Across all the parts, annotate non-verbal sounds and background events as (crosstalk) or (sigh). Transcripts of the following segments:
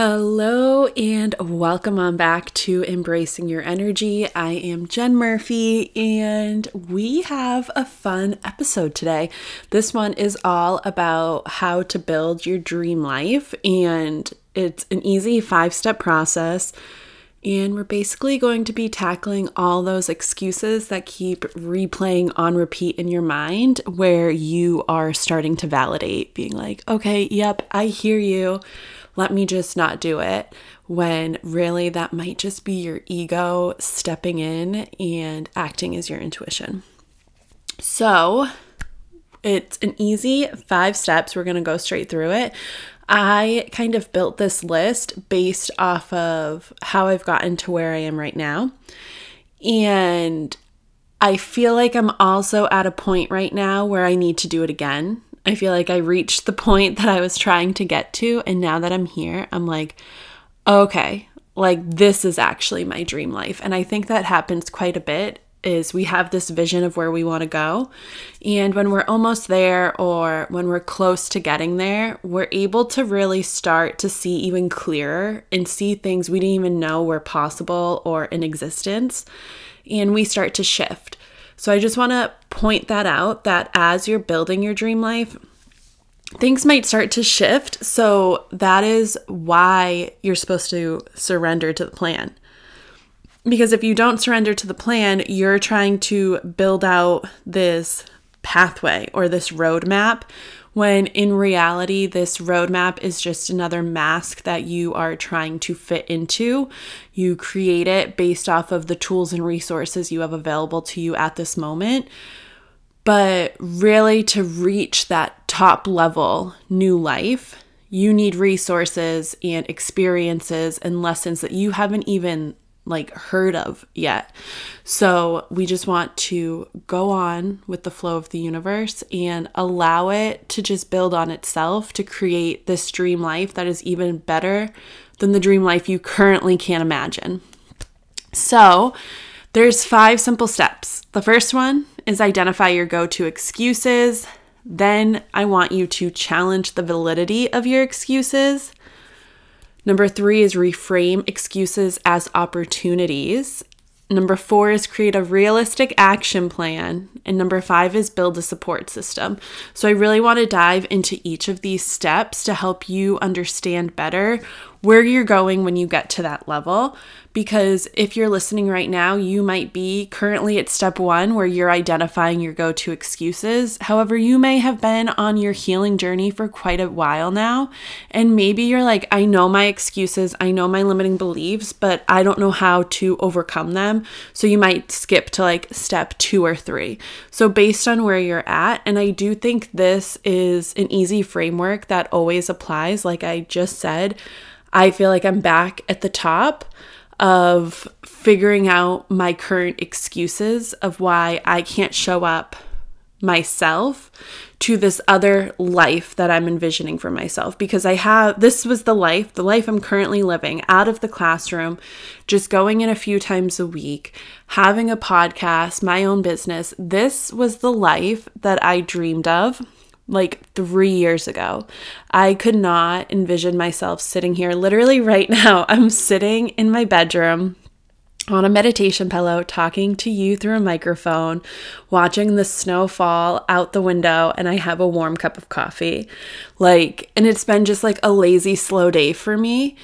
Hello, and welcome on back to Embracing Your Energy. I am Jen Murphy, and we have a fun episode today. This one is all about how to build your dream life, and it's an easy five step process. And we're basically going to be tackling all those excuses that keep replaying on repeat in your mind, where you are starting to validate, being like, okay, yep, I hear you let me just not do it, when really that might just be your ego stepping in and acting as your intuition. So, it's an easy five steps. We're going to go straight through it. I kind of built this list based off of how I've gotten to where I am right now. And I feel like I'm also at a point right now where I need to do it again. I feel like I reached the point that I was trying to get to. And now that I'm here, I'm like, okay, like this is actually my dream life. And I think that happens quite a bit is we have this vision of where we want to go. And when we're almost there or when we're close to getting there, we're able to really start to see even clearer and see things we didn't even know were possible or in existence. And we start to shift. So I just want to point that out that as you're building your dream life, things might start to shift. So that is why you're supposed to surrender to the plan. Because if you don't surrender to the plan, you're trying to build out this pathway or this roadmap when in reality, this roadmap is just another mask that you are trying to fit into. You create it based off of the tools and resources you have available to you at this moment. But really, to reach that top level new life, you need resources and experiences and lessons that you haven't even like heard of yet. So we just want to go on with the flow of the universe and allow it to just build on itself to create this dream life that is even better than the dream life you currently can't imagine. So there's five simple steps. The first one is identify your go-to excuses. Then I want you to challenge the validity of your excuses. Number three is reframe excuses as opportunities. Number four is create a realistic action plan. And number five is build a support system. So I really want to dive into each of these steps to help you understand better where you're going when you get to that level. Because if you're listening right now, you might be currently at step one where you're identifying your go to excuses. However, you may have been on your healing journey for quite a while now. And maybe you're like, I know my excuses, I know my limiting beliefs, but I don't know how to overcome them. So you might skip to like step two or three. So, based on where you're at, and I do think this is an easy framework that always applies, like I just said. I feel like I'm back at the top of figuring out my current excuses of why I can't show up myself to this other life that I'm envisioning for myself because I have this was the life, the life I'm currently living out of the classroom, just going in a few times a week, having a podcast, my own business. This was the life that I dreamed of like three years ago. I could not envision myself sitting here. Literally, right now, (laughs) I'm sitting in my bedroom on a meditation pillow, talking to you through a microphone, watching the snow fall out the window, and I have a warm cup of coffee. Like, and it's been just like a lazy, slow day for me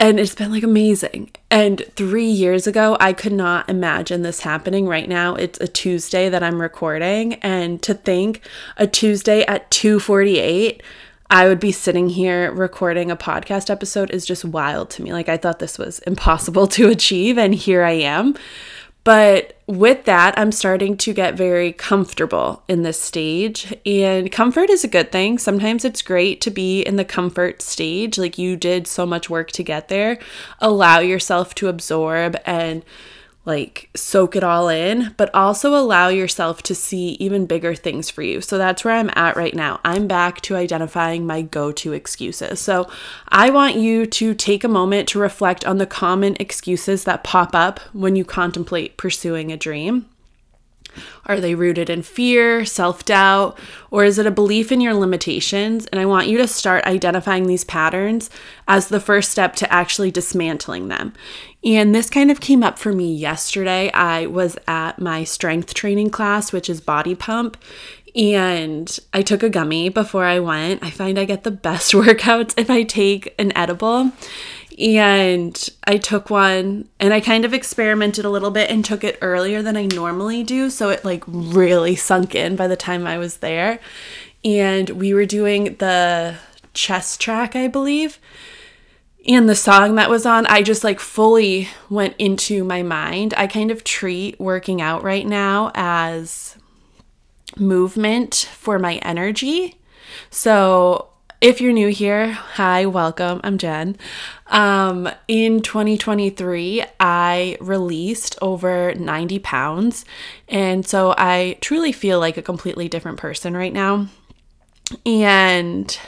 and it's been like amazing. And three years ago, I could not imagine this happening. Right now, it's a Tuesday that I'm recording, and to think a Tuesday at 2:48, I would be sitting here recording a podcast episode is just wild to me. Like I thought this was impossible (laughs) to achieve, and here I am. But with that, I'm starting to get very comfortable in this stage. And comfort is a good thing. Sometimes it's great to be in the comfort stage. Like you did so much work to get there. Allow yourself to absorb and like soak it all in, but also allow yourself to see even bigger things for you. So that's where I'm at right now. I'm back to identifying my go to excuses. So I want you to take a moment to reflect on the common excuses that pop up when you contemplate pursuing a dream. Are they rooted in fear, self doubt, or is it a belief in your limitations? And I want you to start identifying these patterns as the first step to actually dismantling them. And this kind of came up for me yesterday. I was at my strength training class, which is body pump, and I took a gummy before I went. I find I get the best (laughs) workouts if I take an edible. And I took one and I kind of experimented a little bit and took it earlier than I normally do. So it like really sunk in by the time I was there. And we were doing the chest track, I believe. And the song that was on, I just like fully went into my mind. I kind of treat working out right now as movement for my energy. So if you're new here, hi, welcome. I'm Jen. Um, in 2023, I released over 90 pounds. And so I truly feel like a completely different person right now. And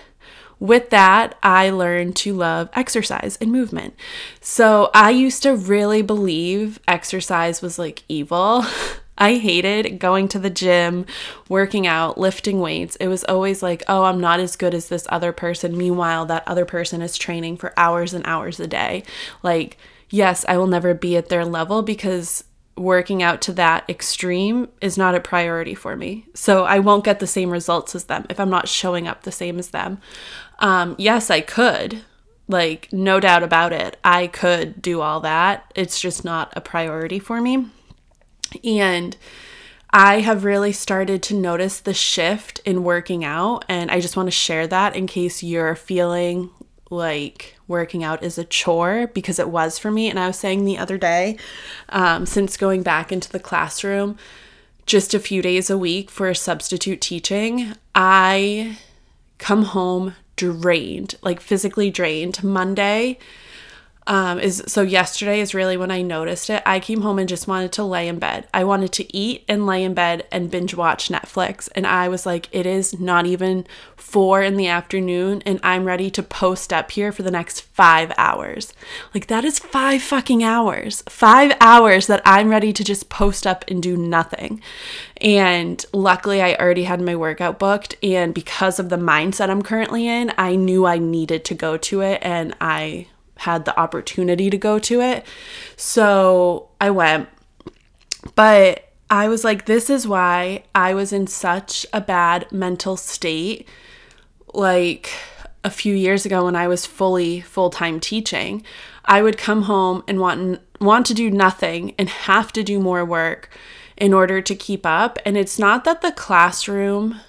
with that, I learned to love exercise and movement. So I used to really believe exercise was like evil. (laughs) I hated going to the gym, working out, lifting weights. It was always like, oh, I'm not as good as this other person. Meanwhile, that other person is training for hours and hours a day. Like, yes, I will never be at their level because working out to that extreme is not a priority for me. So I won't get the same results as them if I'm not showing up the same as them. Um, yes, I could. Like, no doubt about it. I could do all that. It's just not a priority for me. And I have really started to notice the shift in working out. And I just want to share that in case you're feeling like working out is a chore because it was for me. And I was saying the other day, um, since going back into the classroom just a few days a week for substitute teaching, I come home drained, like physically drained. Monday, um, is so yesterday is really when I noticed it. I came home and just wanted to lay in bed. I wanted to eat and lay in bed and binge watch Netflix. And I was like, it is not even four in the afternoon, and I'm ready to post up here for the next five hours. Like, that is five fucking hours. Five hours that I'm ready to just post up and do nothing. And luckily, I already had my workout booked. And because of the mindset I'm currently in, I knew I needed to go to it. And I had the opportunity to go to it. So I went. But I was like, this is why I was in such a bad mental state. Like a few years ago when I was fully full time teaching, I would come home and want want to do nothing and have to do more work in order to keep up. And it's not that the classroom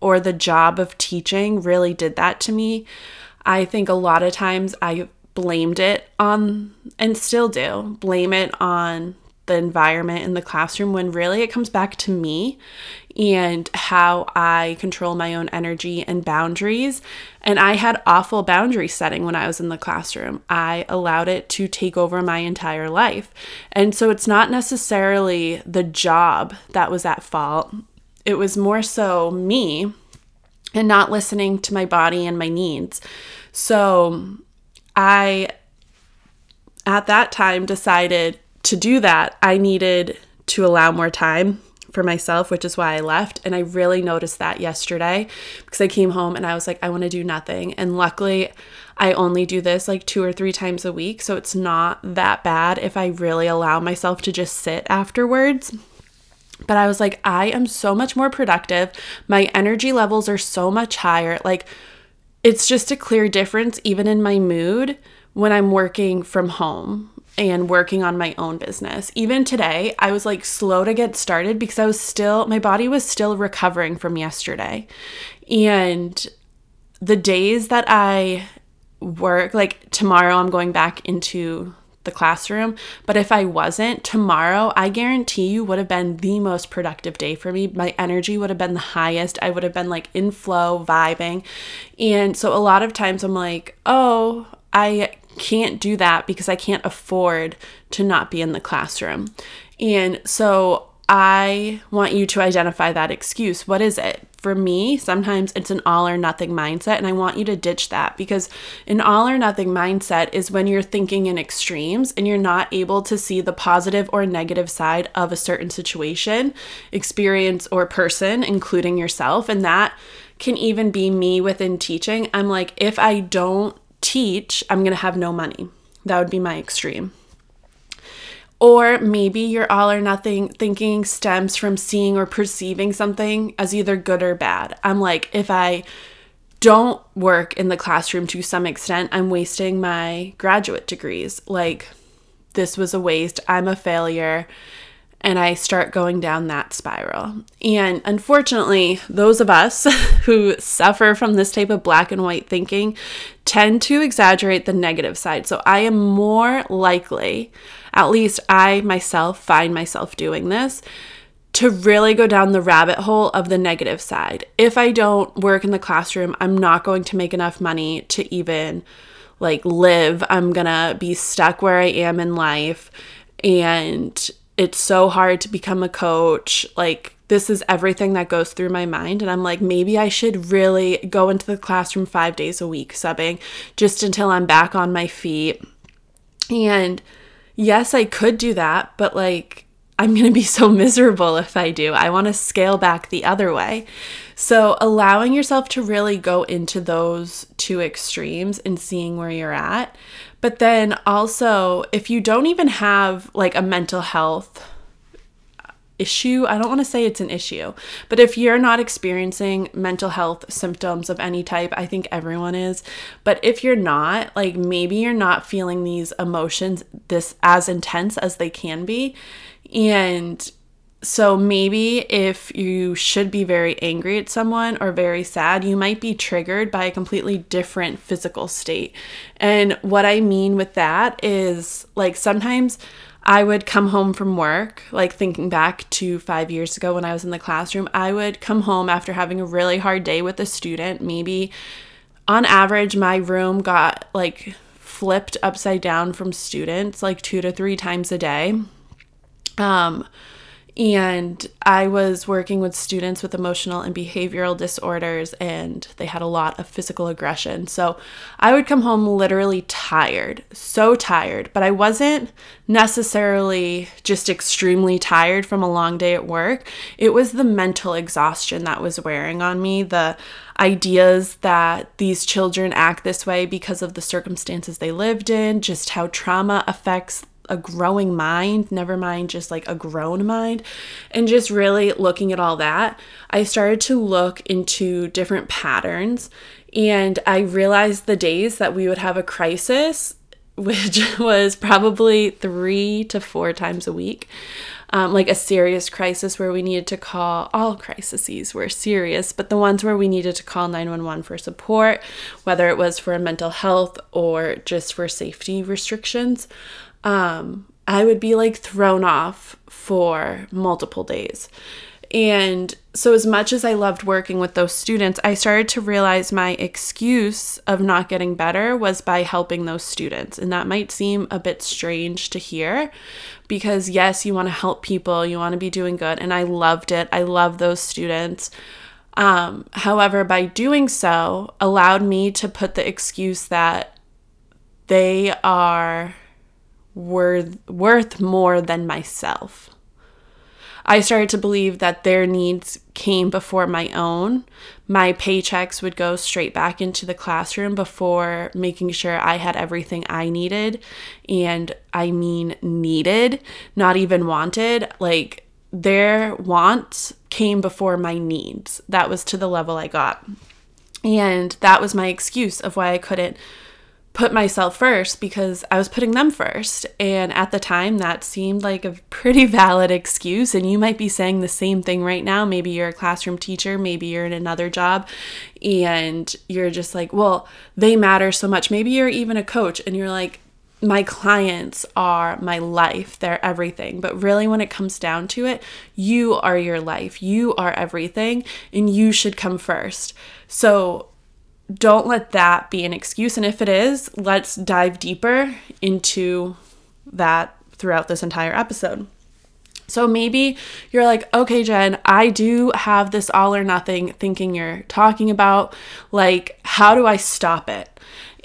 or the job of teaching really did that to me. I think a lot of times I blamed it on, and still do, blame it on the environment in the classroom when really it comes back to me and how I control my own energy and boundaries. And I had awful boundary setting when I was in the classroom. I allowed it to take over my entire life. And so it's not necessarily the job that was at fault, it was more so me and not listening to my body and my needs. So I, at that time, decided to do that. I needed to allow more time for myself, which is why I left. And I really noticed that yesterday because I came home and I was like, I want to do nothing. And luckily, I only do this like two or three times a week. So it's not that bad if I really allow myself to just sit afterwards. But I was like, I am so much more productive. My energy levels are so much higher. Like, it's just a clear difference, even in my mood, when I'm working from home and working on my own business. Even today, I was like slow to get started because I was still, my body was still recovering from yesterday. And the days that I work, like tomorrow, I'm going back into the classroom. But if I wasn't, tomorrow, I guarantee you would have been the most productive day for me. My energy would have been the highest. I would have been like in flow, vibing. And so a lot of times I'm like, oh, I can't do that because I can't afford to not be in the classroom. And so I want you to identify that excuse. What is it? For me, sometimes it's an all or nothing mindset, and I want you to ditch that because an all or nothing mindset is when you're thinking in extremes and you're not able to see the positive or negative side of a certain situation, experience, or person, including yourself. And that can even be me within teaching. I'm like, if I don't teach, I'm to have no money. That would be my extreme. Or maybe your all or nothing thinking stems from seeing or perceiving something as either good or bad. I'm like, if I don't work in the classroom to some extent, I'm wasting my graduate degrees. Like, this was a waste. I'm a failure. And I start going down that spiral. And unfortunately, those of us (laughs) who suffer from this type of black and white thinking tend to exaggerate the negative side. So I am more likely at least I myself find myself doing this to really go down the rabbit hole of the negative side. If I don't work in the classroom, I'm not going to make enough money to even like live. I'm going to be stuck where I am in life and it's so hard to become a coach. Like this is everything that goes through my mind and I'm like maybe I should really go into the classroom 5 days a week subbing just until I'm back on my feet. And yes, I could do that, but like, I'm going to be so (laughs) miserable if I do. I want to scale back the other way. So, allowing yourself to really go into those two extremes and seeing where you're at. But then also, if you don't even have like a mental health issue. I don't want to say it's an issue, but if you're not experiencing mental health symptoms of any type, I think everyone is. But if you're not, like maybe you're not feeling these emotions this as intense as they can be. And so maybe if you should be very angry at someone or very sad, you might be triggered by a completely different physical state. And what I mean with that is like sometimes I would come home from work, like thinking back to five years ago when I was in the classroom, I would come home after having a really hard day with a student. Maybe on average, my room got like flipped upside down from students like two to three times a day. Um, and I was working with students with emotional and behavioral disorders, and they had a lot of physical aggression. So I would come home literally tired, so tired, but I wasn't necessarily just extremely tired from a long day at work. It was the mental exhaustion that was wearing on me, the ideas that these children act this way because of the circumstances they lived in, just how trauma affects a growing mind, never mind just like a grown mind. And just really looking at all that, I started to look into different patterns and I realized the days that we would have a crisis, (laughs) which was probably three to four times a week. Um, like a serious crisis where we needed to call all crises were serious, but the ones where we needed to call 911 for support, whether it was for mental health or just for safety restrictions, um, I would be like thrown off for multiple days. And so, as much as I loved working with those students, I started to realize my excuse of not getting better was by helping those students. And that might seem a bit strange to hear because, yes, you want to help people, you want to be doing good. And I loved it. I love those students. Um, however, by doing so, allowed me to put the excuse that they are worth worth more than myself. I started to believe that their needs came before my own. My paychecks would go straight back into the classroom before making sure I had everything I needed. And I mean, needed, not even wanted. Like, their wants came before my needs. That was to the level I got. And that was my excuse of why I couldn't put myself first because I was putting them first. And at the time, that seemed like a pretty (laughs) valid excuse. And you might be saying the same thing right now. Maybe you're a classroom teacher, maybe you're in another job, and you're just like, well, they matter so much. Maybe you're even a coach and you're like, my clients are my life, they're everything. But really, when it comes down to it, you are your life, you are everything, and you should come first. So, don't let that be an excuse. And if it is, let's dive deeper into that throughout this entire episode. So maybe you're like, okay, Jen, I do have this all or nothing thinking you're talking about. Like, how do I stop it?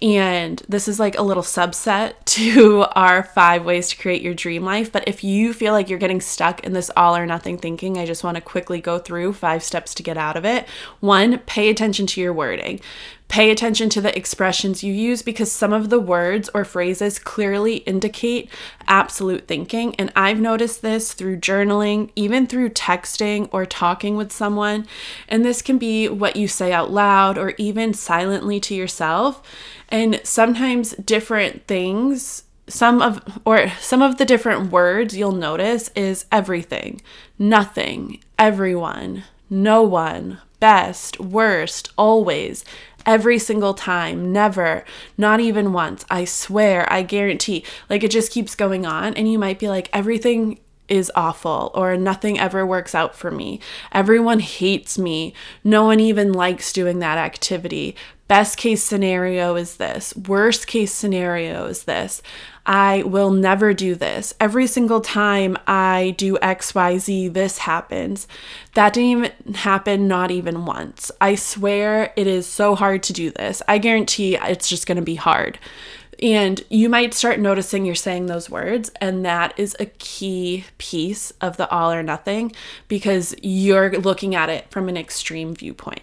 And this is like a little subset (laughs) to our five ways to create your dream life. But if you feel like you're getting stuck in this all or nothing thinking, I just want to quickly go through five steps to get out of it. One, pay attention to your wording. Pay attention to the expressions you use because some of the words or phrases clearly indicate absolute thinking. And I've noticed this through journaling, even through texting or talking with someone. And this can be what you say out loud or even silently to yourself. And sometimes different things some of or some of the different words you'll notice is everything, nothing, everyone, no one, best, worst, always, every single time, never, not even once. I swear, I guarantee. Like it just keeps going on. And you might be like, everything is awful or nothing ever works out for me. Everyone hates me. No one even likes doing that activity. Best case scenario is this. Worst case scenario is this. I will never do this. Every single time I do XYZ, this happens. That didn't even happen, not even once. I swear it is so hard to do this. I guarantee it's just going to be hard. And you might start noticing you're saying those words, and that is a key piece of the all or nothing because you're looking at it from an extreme viewpoint.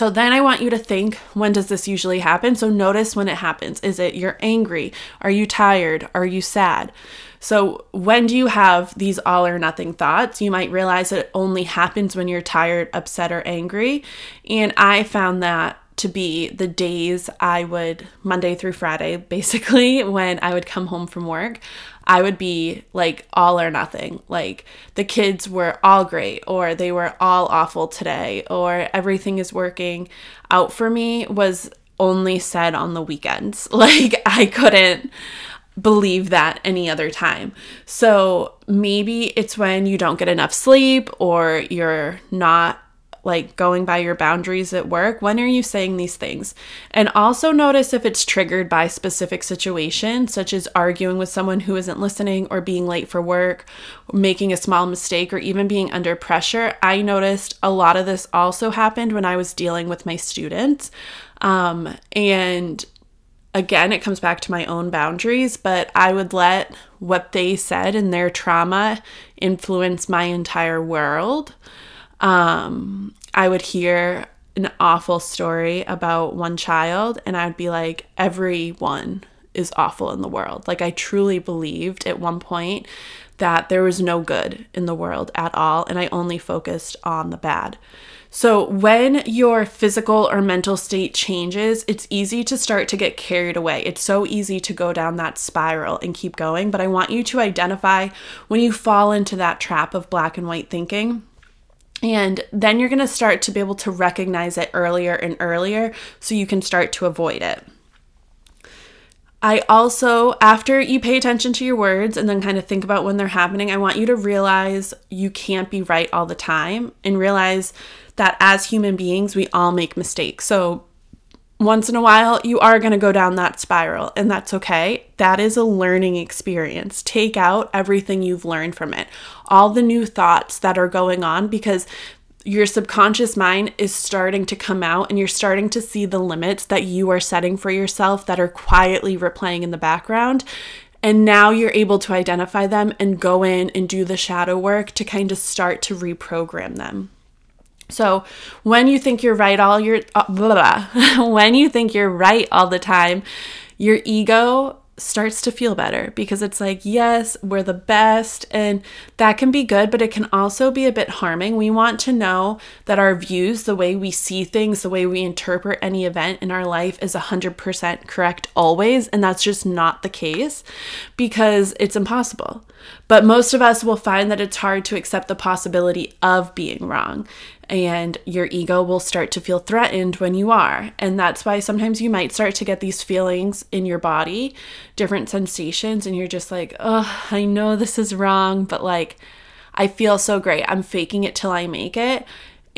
So then I want you to think when does this usually happen? So notice when it happens. Is it you're angry? Are you tired? Are you sad? So when do you have these all or nothing thoughts? You might realize it only happens when you're tired, upset, or angry. And I found that to be the days I would, Monday through Friday, basically, (laughs) when I would come home from work, I would be like all or nothing. Like the kids were all great, or they were all awful today, or everything is working out for me was only said on the weekends. (laughs) Like I couldn't believe that any other time. So maybe it's when you don't get enough sleep or you're not like going by your boundaries at work? When are you saying these things? And also notice if it's triggered by specific situations, such as arguing with someone who isn't listening or being late for work, making a small mistake, or even being under pressure. I noticed a lot of this also happened when I was dealing with my students. Um, and again, it comes back to my own boundaries, but I would let what they said and their trauma influence my entire world um, I would hear an awful story about one child, and I'd be like, everyone is awful in the world. Like, I truly believed at one point that there was no good in the world at all, and I only focused on the bad. So, when your physical or mental state changes, it's easy to start to get carried away. It's so easy to go down that spiral and keep going. But I want you to identify when you fall into that trap of black and white thinking and then you're going to start to be able to recognize it earlier and earlier so you can start to avoid it. I also, after you pay attention to your words and then kind of think about when they're happening, I want you to realize you can't be right all the time and realize that as human beings, we all make mistakes. So once in a while, you are going to go down that spiral, and that's okay. That is a learning experience. Take out everything you've learned from it, all the new thoughts that are going on, because your subconscious mind is starting to come out and you're starting to see the limits that you are setting for yourself that are quietly replaying in the background. And now you're able to identify them and go in and do the shadow work to kind of start to reprogram them. So when you think you're right all your uh, blah, blah, (laughs) when you think you're right all the time, your ego starts to feel better because it's like, yes, we're the best. And that can be good, but it can also be a bit harming. We want to know that our views, the way we see things, the way we interpret any event in our life is 100% correct always. And that's just not the case because it's impossible. But most of us will find that it's hard to accept the possibility of being wrong and your ego will start to feel threatened when you are. And that's why sometimes you might start to get these feelings in your body, different sensations, and you're just like, oh, I know this is wrong, but like, I feel so great. I'm faking it till I make it.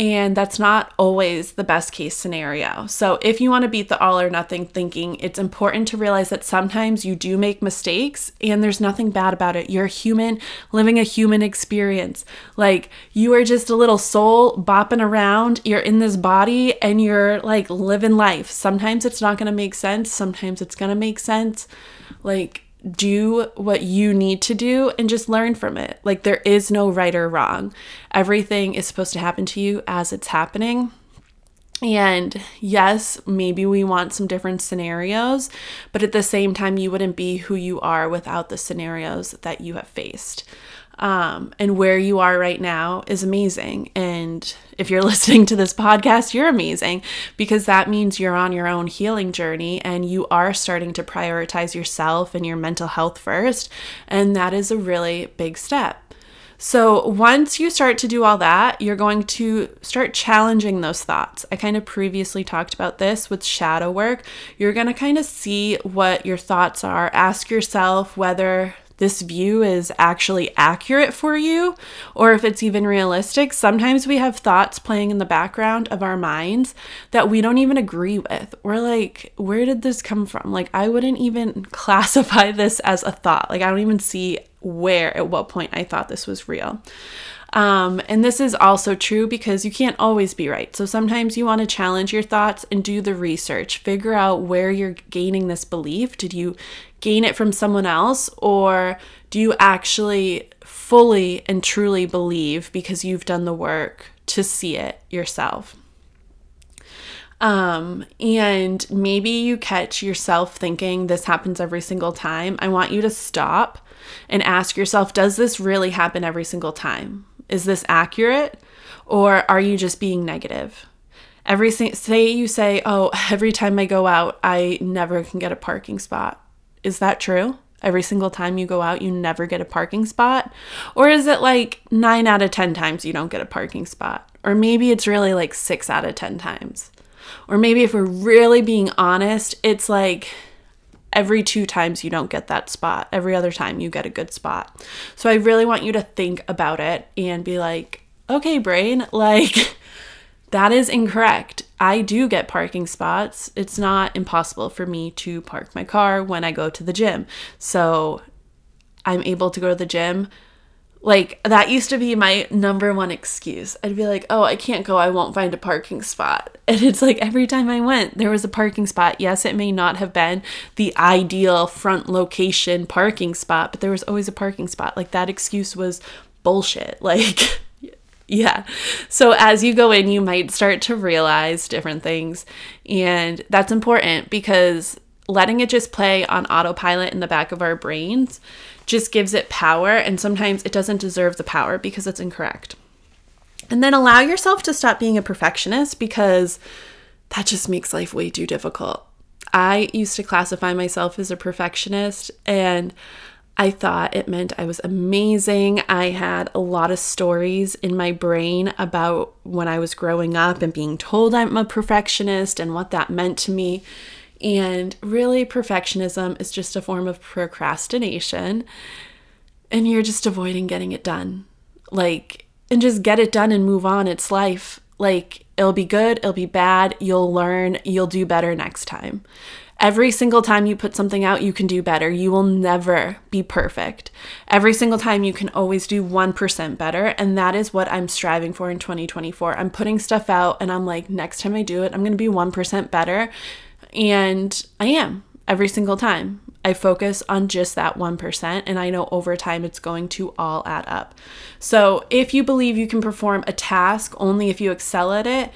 And that's not always the best case scenario. So, if you want to beat the all or nothing thinking, it's important to realize that sometimes you do make mistakes and there's nothing bad about it. You're human living a human experience. Like, you are just a little soul bopping around. You're in this body and you're like living life. Sometimes it's not going to make sense, sometimes it's going to make sense. Like, do what you need to do and just learn from it. Like, there is no right or wrong. Everything is supposed to happen to you as it's happening. And yes, maybe we want some different scenarios, but at the same time, you wouldn't be who you are without the scenarios that you have faced. Um, and where you are right now is amazing. And if you're (laughs) listening to this podcast, you're amazing because that means you're on your own healing journey and you are starting to prioritize yourself and your mental health first. And that is a really big step. So, once you start to do all that, you're going to start challenging those thoughts. I kind of previously talked about this with shadow work. You're going to kind of see what your thoughts are. Ask yourself whether this view is actually accurate for you or if it's even realistic. Sometimes we have thoughts playing in the background of our minds that we don't even agree with. We're like, where did this come from? Like, I wouldn't even (laughs) classify this as a thought. Like, I don't even see where, at what point I thought this was real. Um, and this is also true because you can't always be right. So sometimes you want to challenge your thoughts and do the research, figure out where you're gaining this belief. Did you gain it from someone else, or do you actually fully and truly believe because you've done the work to see it yourself? Um, and maybe you catch yourself thinking this happens every single time. I want you to stop and ask yourself, does this really happen every single time? Is this accurate? Or are you just being negative? Every say you say, "Oh, (laughs) every time I go out, I never can get a parking spot." Is that true? Every single time you go out, you never get a parking spot? Or is it like 9 out of 10 times you don't get a parking spot? Or maybe it's really like 6 out of 10 times. Or maybe if we're really being honest, it's like every two times you don't get that spot. Every other time you get a good spot. So I really want you to think about it and be like, okay, brain, (laughs) like that is incorrect. I do get parking spots. It's not impossible for me to park my car when I go to the gym. So I'm able to go to the gym like that used to be my number one excuse. I'd be like, "Oh, I can't go. I won't find a parking spot." (laughs) And it's like every time I went, there was a parking spot. Yes, it may not have been the ideal front location parking spot, but there was always a parking spot. Like that excuse was bullshit. (laughs) Like yeah. So as you go in, you might start to realize different things, and that's important because letting it just play on autopilot in the back of our brains just gives it power, and sometimes it doesn't deserve the power because it's incorrect. And then allow yourself to stop being a perfectionist because that just makes life way too difficult. I used to classify myself as a perfectionist and I thought it meant I was amazing. I had a lot of stories in my brain about when I was growing up and being told I'm a perfectionist and what that meant to me. And really, perfectionism is just a form of procrastination. And you're just avoiding getting it done. Like, and just get it done and move on. It's life. Like, it'll be good, it'll be bad. You'll learn, you'll do better next time. Every single time you put something out, you can do better. You will never be perfect. Every single time, you can always do 1% better. And that is what I'm striving for in 2024. I'm putting stuff out and I'm like, next time I do it, I'm going to be 1% better. And I am every single time. I focus on just that 1%, and I know over time it's going to all add up. So, if you believe you can perform a task only if you excel at it,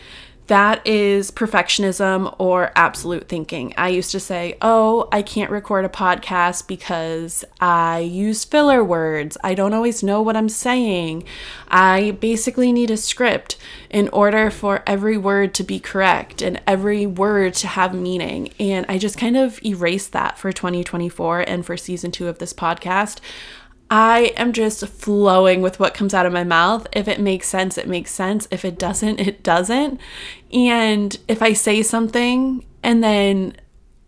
that is perfectionism or absolute thinking. I used to say, Oh, I can't record a podcast because I use filler words. I don't always know what I'm saying. I basically need a script in order for every word to be correct and every word to have meaning. And I just kind of erased that for 2024 and for season two of this podcast. I am just flowing with what comes out of my mouth. If it makes sense, it makes sense. If it doesn't, it doesn't. And if I say something and then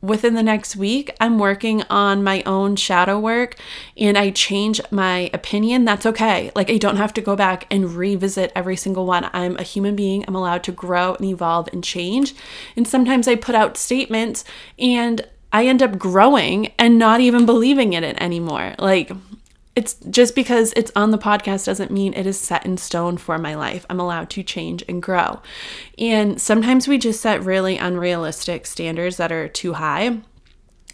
within the next week I'm working on my own shadow work and I change my opinion, that's okay. Like, I don't have to go back and revisit every single one. I'm a human being, I'm allowed to grow and evolve and change. And sometimes I put out statements and I end up growing and not even believing in it anymore. Like, it's just because it's on the podcast doesn't mean it is set in stone for my life. I'm allowed to change and grow. And sometimes we just set really unrealistic standards that are too high.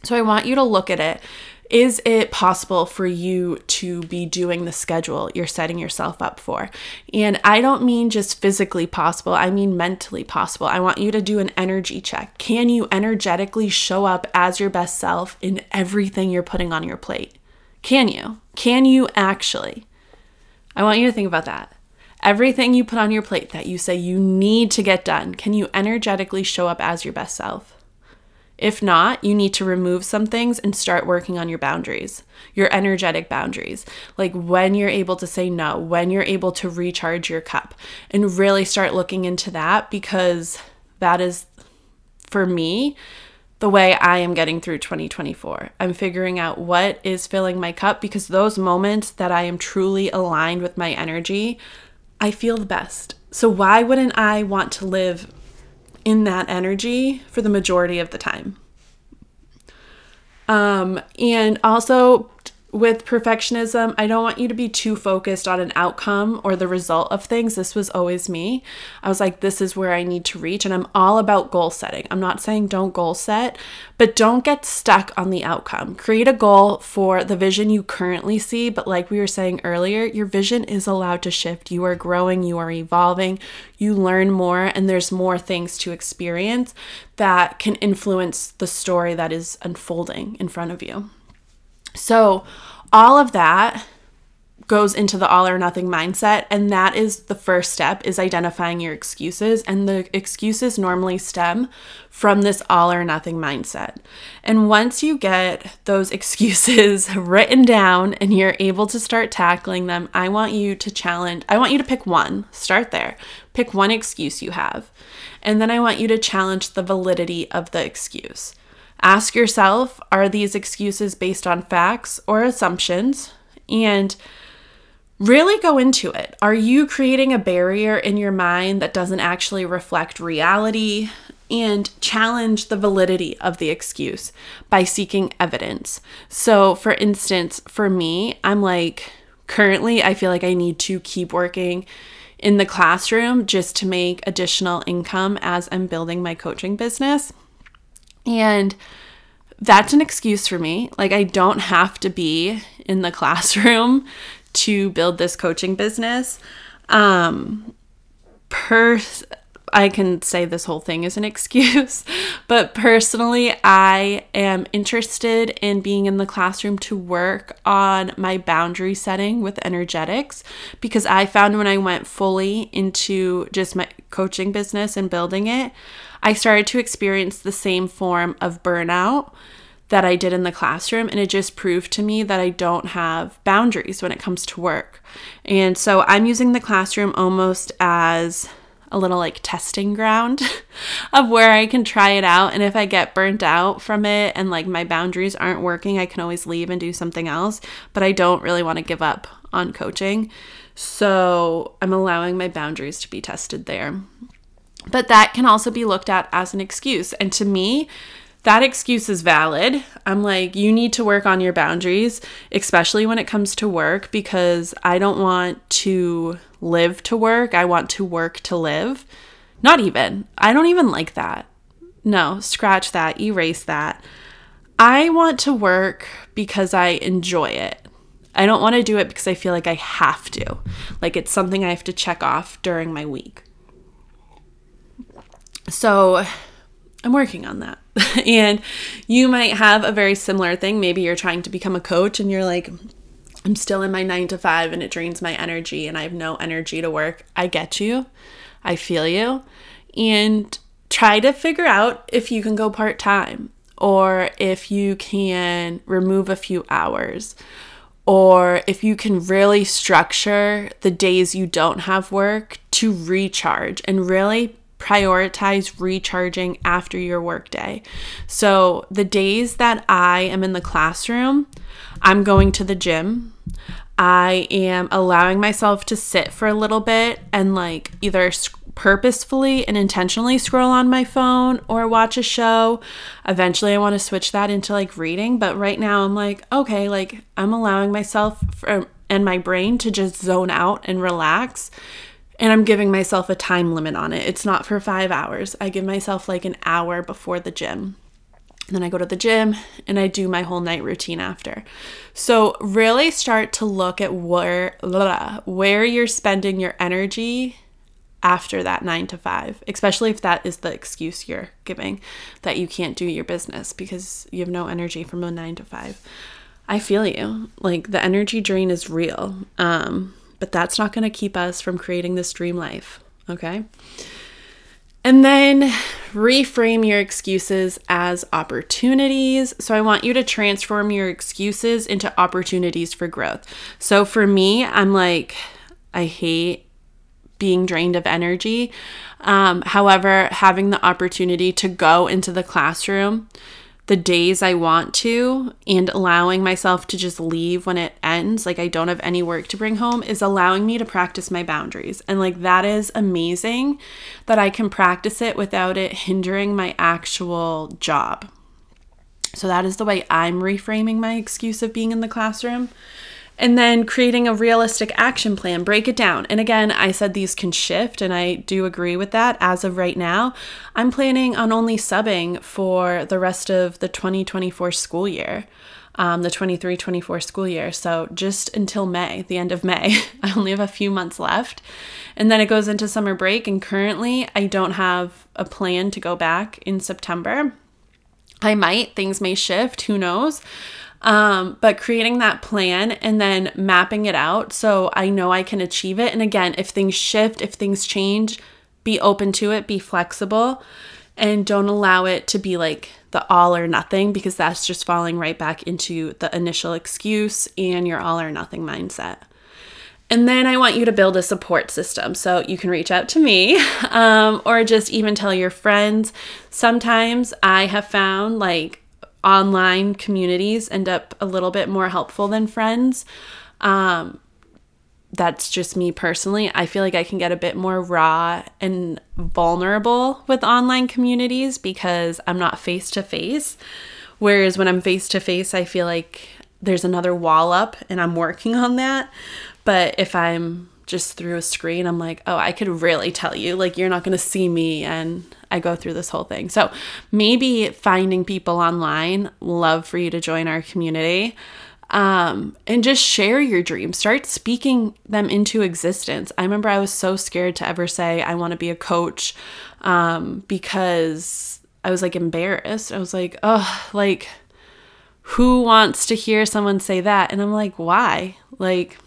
So I want you to look at it. Is it possible for you to be doing the schedule you're setting yourself up for? And I don't mean just physically possible, I mean mentally possible. I want you to do an energy check. Can you energetically show up as your best self in everything you're putting on your plate? Can you? Can you actually? I want you to think about that. Everything you put on your plate that you say you need to get done, can you energetically show up as your best self? If not, you need to remove some things and start working on your boundaries, your energetic boundaries. Like when you're able to say no, when you're able to recharge your cup, and really start looking into that because that is, for me, the way I am getting through 2024. I'm figuring out what is filling my cup because those moments that I am truly aligned with my energy, I feel the best. So, why wouldn't I want to live in that energy for the majority of the time? Um, and also, with perfectionism, I don't want you to be too focused on an outcome or the result of things. This was always me. I was like, this is where I need to reach. And I'm all about goal setting. I'm not saying don't goal set, but don't get stuck on the outcome. Create a goal for the vision you currently see. But like we were saying earlier, your vision is allowed to shift. You are growing, you are evolving, you learn more, and there's more things to experience that can influence the story that is unfolding in front of you. So, all of that goes into the all or nothing mindset and that is the first step is identifying your excuses and the excuses normally stem from this all or nothing mindset. And once you get those (laughs) excuses written down and you're able to start tackling them, I want you to challenge I want you to pick one. Start there. Pick one excuse you have. And then I want you to challenge the validity of the excuse. Ask yourself are these excuses based on facts or assumptions? And really go into it. Are you creating a barrier in your mind that doesn't actually reflect reality? And challenge the validity of the excuse by seeking evidence. So, for instance, for me, I'm like, currently, I feel like I need to keep working in the classroom just to make additional income as I'm building my coaching business. And that's an excuse for me. Like, I don't have to be in the (laughs) classroom to build this coaching business. Um, per I can say this whole thing is an (laughs) excuse, but personally, I am interested in being in the classroom to work on my boundary setting with energetics because I found when I went fully into just my coaching business and building it, I started to experience the same form of burnout that I did in the classroom. And it just proved to me that I don't have boundaries when it comes to work. And so I'm using the classroom almost as a little like testing ground (laughs) of where I can try it out. And if I get burnt out from it and like my boundaries aren't working, I can always leave and do something else. But I don't really want to give up on coaching. So I'm allowing my boundaries to be tested there. But that can also be looked at as an excuse. And to me, that excuse is valid. I'm like, you need to work on your boundaries, especially when it comes to work, because I don't want to live to work. I want to work to live. Not even. I don't even like that. No, scratch that, erase that. I want to work because I enjoy it. I don't want to do it because I feel like I have to. Like it's something I have to check off during my week. So I'm working on that. (laughs) and you might have a very similar thing. Maybe you're trying to become a coach and you're like, I'm still in my nine to five and it drains my energy and I have no energy to work. I get you. I feel you. And try to figure out if you can go part time or if you can remove a few hours or if you can really structure the days you don't have work to recharge and really prioritize recharging after your workday. So, the days that I am in the classroom, I'm going to the gym. I am allowing myself to sit for a little bit and like either purposefully and intentionally scroll on my phone or watch a show. Eventually, I want to switch that into like reading, but right now I'm like, okay, like I'm allowing myself for, and my brain to just zone out and relax. And I'm giving myself a time limit on it. It's not for five hours. I give myself like an hour before the gym. Then I go to the gym and I do my whole night routine after. So really start to look at where blah, where you're spending your energy after that 9 to 5, especially if that is the excuse you're giving that you can't do your business because you have no energy from a 9 to 5. I feel you. Like the energy drain is real. Um, but that's not going to keep us from creating this dream life, okay? And then reframe your excuses as opportunities. So I want you to transform your excuses into opportunities for growth. So for me, I'm like, I hate being drained of energy. Um, however, having the opportunity to go into the classroom the days I want to and allowing myself to just leave when it ends, like I don't have any work to bring home, is allowing me to practice my boundaries. And like that is amazing that I can practice it without it hindering my actual job. So that is the way I'm reframing my excuse of being in the classroom and then creating a realistic action plan. Break it down. And again i said these can shift and i do agree with that. As of right now i'm planning on only subbing for the rest of the 2024 school year um, the 23 24 school year. So just until may the end of may (laughs) i only have a few months left. And then it goes into summer break and currently i don't have a plan to go back in september. I might things may shift who knows um, but creating that plan and then mapping it out so I know I can achieve it. And again, if things shift, if things change, be open to it, be flexible, and don't allow it to be like the all or nothing because that's just falling right back into the initial excuse and your all or nothing mindset. And then I want you to build a support system. So you can reach out to me (laughs) um, or just even tell your friends. Sometimes I have found like online communities end up a little bit more helpful than friends. Um, that's just me personally. I feel like I can get a bit more raw and vulnerable with online communities because I'm not face to face. Whereas when I'm face to face, I feel like there's another wall up and I'm working on that. But if I'm just through a screen, I'm like, oh, I could really tell you, like, you're not going to see me. And I go through this whole thing. So maybe finding people online, love for you to join our community. Um, and just share your dreams. Start speaking them into existence. I remember I was so scared to ever say, I want to be a coach um, because I was like embarrassed. I was like, oh, like, who wants to hear someone say that? And I'm like, why? Like,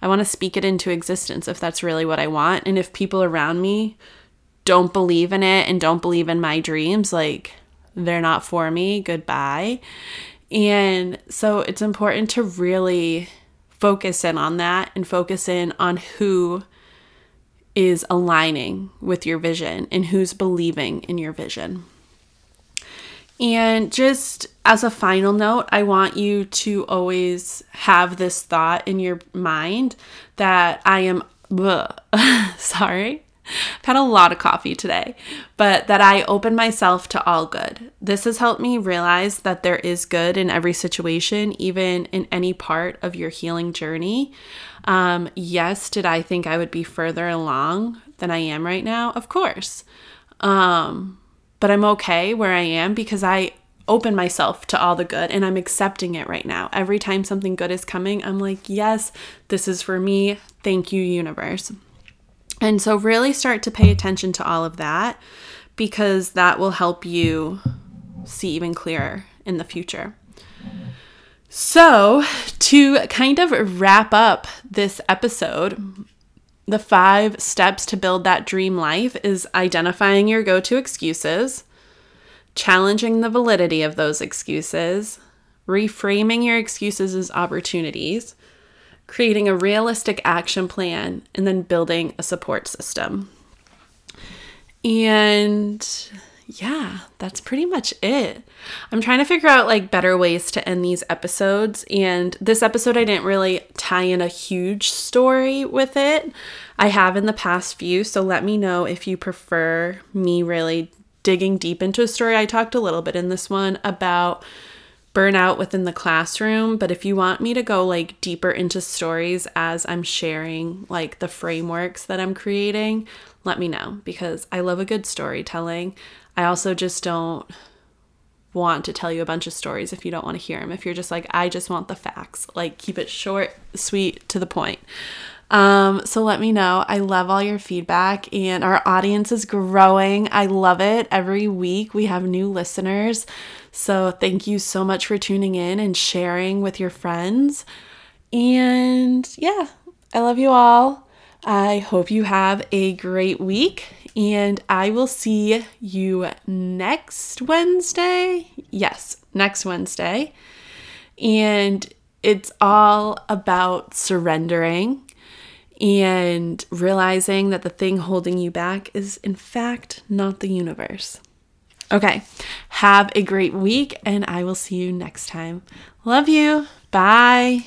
I want to speak it into existence if that's really what I want. And if people around me don't believe in it and don't believe in my dreams, like they're not for me, goodbye. And so it's important to really focus in on that and focus in on who is aligning with your vision and who's believing in your vision. And just as a final note, I want you to always have this thought in your mind that I am, (laughs) sorry, I've had a lot of coffee today, but that I open myself to all good. This has helped me realize that there is good in every situation, even in any part of your healing journey. Um, yes, did I think I would be further along than I am right now? Of course. Um, but I'm okay where I am because I open myself to all the good and I'm accepting it right now. Every time something good is coming, I'm like, yes, this is for me. Thank you, universe. And so, really start to pay attention to all of that because that will help you see even clearer in the future. So, to kind of wrap up this episode, the five steps to build that dream life is identifying your go to excuses, challenging the validity of those excuses, reframing your excuses as opportunities, creating a realistic action plan, and then building a support system. And yeah, that's pretty much it. I'm trying to figure out like better ways to end these episodes. And this episode, I didn't really tie in a huge story with it. I have in the past few. So let me know if you prefer me really digging deep into a story. I talked a little bit in this one about burnout within the classroom, but if you want me to go like deeper into stories as I'm sharing like the frameworks that I'm creating, let me know because I love a good storytelling. I also just don't want to tell you a bunch of stories if you don't want to hear them. If you're just like, I just want the facts, like keep it short, sweet, to the point. Um, so let me know. I love all your feedback, and our audience is growing. I love it. Every week we have new listeners. So thank you so much for tuning in and sharing with your friends. And yeah, I love you all. I hope you have a great week, and I will see you next Wednesday. Yes, next Wednesday. And it's all about surrendering and realizing that the thing holding you back is, in fact, not the universe. Okay, have a great week, and I will see you next time. Love you. Bye.